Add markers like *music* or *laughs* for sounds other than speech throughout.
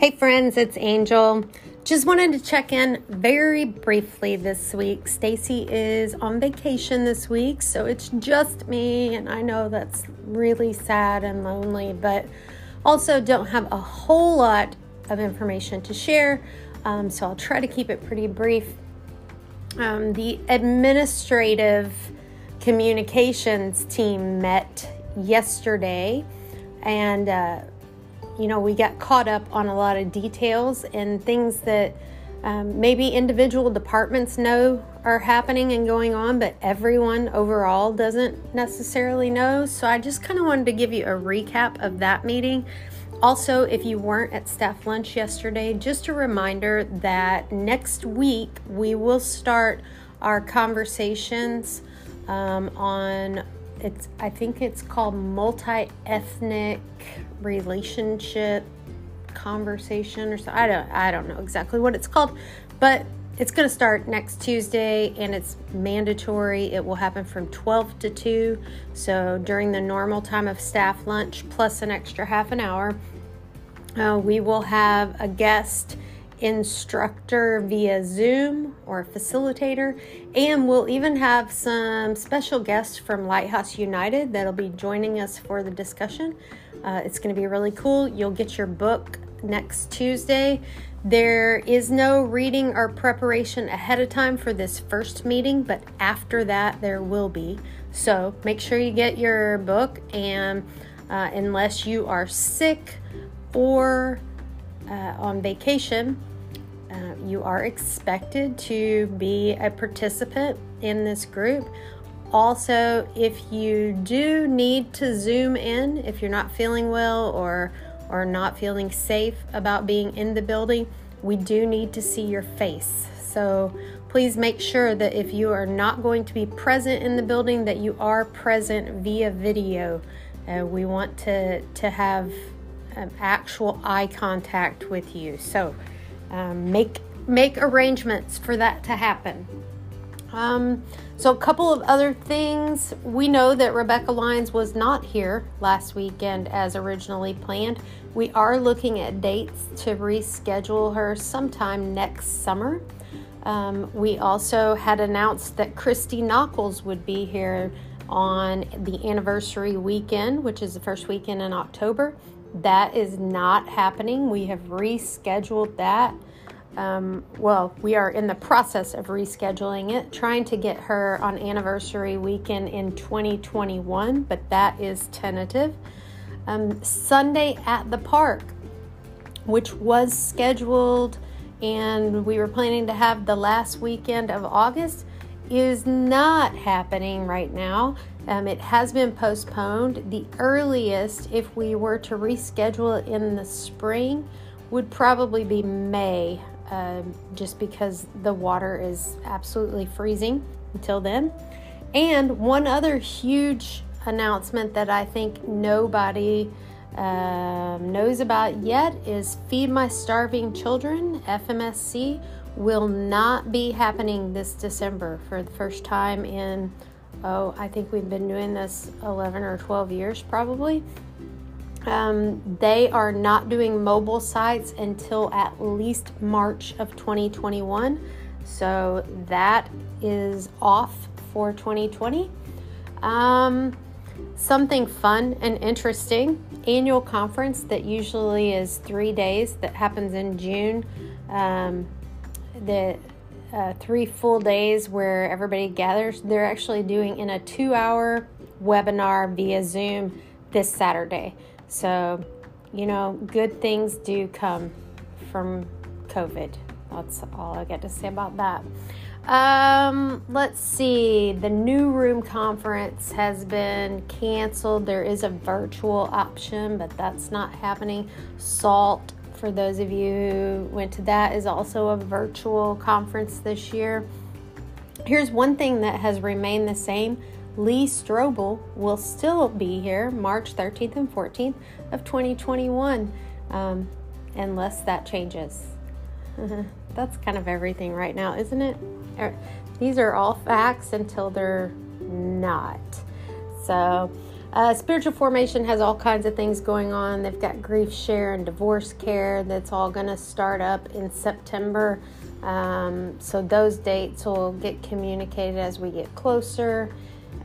Hey friends, it's Angel. Just wanted to check in very briefly this week. Stacy is on vacation this week, so it's just me and I know that's really sad and lonely, but also don't have a whole lot of information to share. Um, so I'll try to keep it pretty brief. Um, the administrative communications team met yesterday and uh, you know, we got caught up on a lot of details and things that um, maybe individual departments know are happening and going on, but everyone overall doesn't necessarily know. So I just kind of wanted to give you a recap of that meeting. Also, if you weren't at staff lunch yesterday, just a reminder that next week we will start our conversations um, on it's I think it's called multi-ethnic relationship conversation or so. I don't I don't know exactly what it's called, but it's going to start next Tuesday and it's mandatory. It will happen from 12 to 2. So during the normal time of staff lunch plus an extra half an hour, uh, we will have a guest instructor via Zoom or facilitator, and we'll even have some special guests from Lighthouse United that'll be joining us for the discussion. Uh, it's going to be really cool. You'll get your book next Tuesday. There is no reading or preparation ahead of time for this first meeting, but after that, there will be. So make sure you get your book, and uh, unless you are sick or uh, on vacation, uh, you are expected to be a participant in this group. Also, if you do need to zoom in, if you're not feeling well or or not feeling safe about being in the building, we do need to see your face. So please make sure that if you are not going to be present in the building, that you are present via video. Uh, we want to to have um, actual eye contact with you. So um, make make arrangements for that to happen. Um, so, a couple of other things. We know that Rebecca Lyons was not here last weekend as originally planned. We are looking at dates to reschedule her sometime next summer. Um, we also had announced that Christy Nockels would be here on the anniversary weekend, which is the first weekend in October. That is not happening. We have rescheduled that um, well, we are in the process of rescheduling it, trying to get her on anniversary weekend in 2021, but that is tentative. Um, Sunday at the park, which was scheduled and we were planning to have the last weekend of August, is not happening right now. Um, it has been postponed. The earliest, if we were to reschedule it in the spring, would probably be May um, just because the water is absolutely freezing until then. And one other huge announcement that I think nobody um, knows about yet is Feed My Starving Children, FMSC, will not be happening this December for the first time in, oh, I think we've been doing this 11 or 12 years probably. Um, they are not doing mobile sites until at least March of 2021. So that is off for 2020. Um, something fun and interesting annual conference that usually is three days that happens in June. Um, the uh, three full days where everybody gathers, they're actually doing in a two hour webinar via Zoom this Saturday. So, you know, good things do come from COVID. That's all I get to say about that. Um, let's see. The new room conference has been canceled. There is a virtual option, but that's not happening. SALT, for those of you who went to that, is also a virtual conference this year. Here's one thing that has remained the same Lee Strobel will still be here March 13th and 14th of 2021, um, unless that changes. *laughs* That's kind of everything right now, isn't it? These are all facts until they're not. So, Uh, spiritual formation has all kinds of things going on. They've got grief share and divorce care that's all going to start up in September. Um, so those dates will get communicated as we get closer.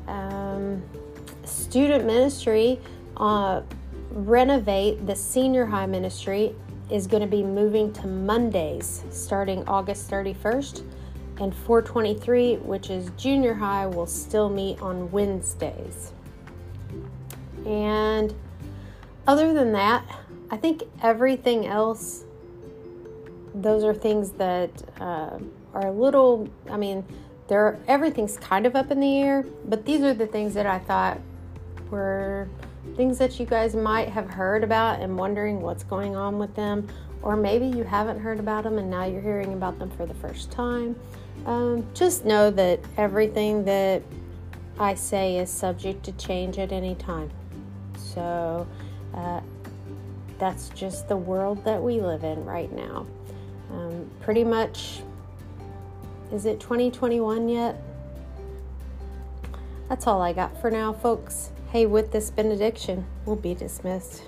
Um, student ministry, uh, renovate the senior high ministry is going to be moving to Mondays starting August 31st. And 423, which is junior high, will still meet on Wednesdays. And other than that, I think everything else, those are things that uh, are a little, I mean, there everything's kind of up in the air, but these are the things that I thought were things that you guys might have heard about and wondering what's going on with them, or maybe you haven't heard about them and now you're hearing about them for the first time. Um, just know that everything that I say is subject to change at any time. So uh, that's just the world that we live in right now. Um, pretty much, is it 2021 yet? That's all I got for now, folks. Hey, with this benediction, we'll be dismissed.